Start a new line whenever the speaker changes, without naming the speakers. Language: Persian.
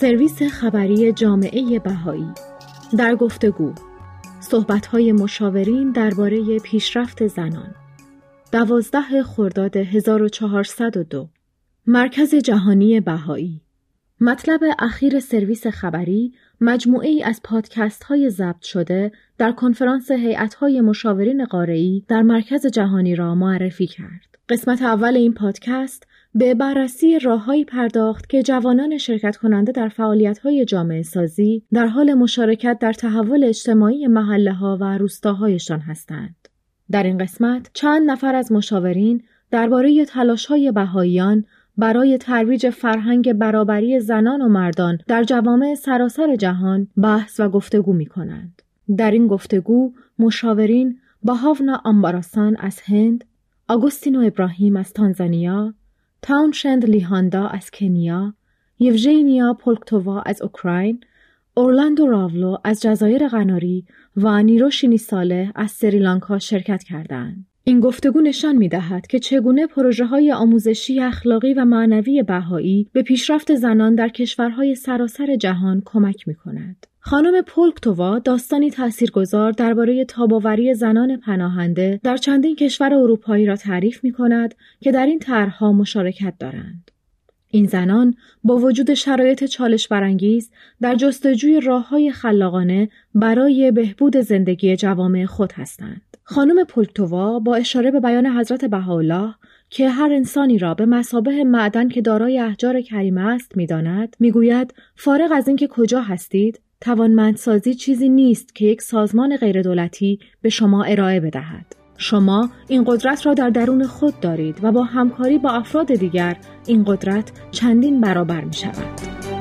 سرویس خبری جامعه بهایی. در گفتگو صحبت‌های مشاورین درباره پیشرفت زنان. دوازده خرداد 1402 مرکز جهانی بهایی. مطلب اخیر سرویس خبری مجموعه ای از پادکست های ضبط شده در کنفرانس هیئت های مشاورین قاره‌ای در مرکز جهانی را معرفی کرد. قسمت اول این پادکست به بررسی راههایی پرداخت که جوانان شرکت کننده در فعالیت های جامعه سازی در حال مشارکت در تحول اجتماعی محله ها و روستاهایشان هستند. در این قسمت چند نفر از مشاورین درباره تلاش های بهاییان برای ترویج فرهنگ برابری زنان و مردان در جوامع سراسر جهان بحث و گفتگو می کنند. در این گفتگو مشاورین باهاونا آمباراسان از هند، آگوستینو ابراهیم از تانزانیا، تاونشند لیهاندا از کنیا، یوژینیا پولکتووا از اوکراین، اورلاندو راولو از جزایر قناری و نیروشینی ساله از سریلانکا شرکت کردند. این گفتگو نشان می دهد که چگونه پروژه های آموزشی اخلاقی و معنوی بهایی به پیشرفت زنان در کشورهای سراسر جهان کمک می کند. خانم پولکتووا داستانی تاثیرگذار درباره تاباوری زنان پناهنده در چندین کشور اروپایی را تعریف می کند که در این طرحها مشارکت دارند. این زنان با وجود شرایط چالش برانگیز در جستجوی راه های خلاقانه برای بهبود زندگی جوامع خود هستند. خانم پولکتووا با اشاره به بیان حضرت بهاءالله که هر انسانی را به مسابه معدن که دارای احجار کریمه است می‌داند می‌گوید فارغ از اینکه کجا هستید توانمندسازی چیزی نیست که یک سازمان غیردولتی به شما ارائه بدهد شما این قدرت را در درون خود دارید و با همکاری با افراد دیگر این قدرت چندین برابر می شود.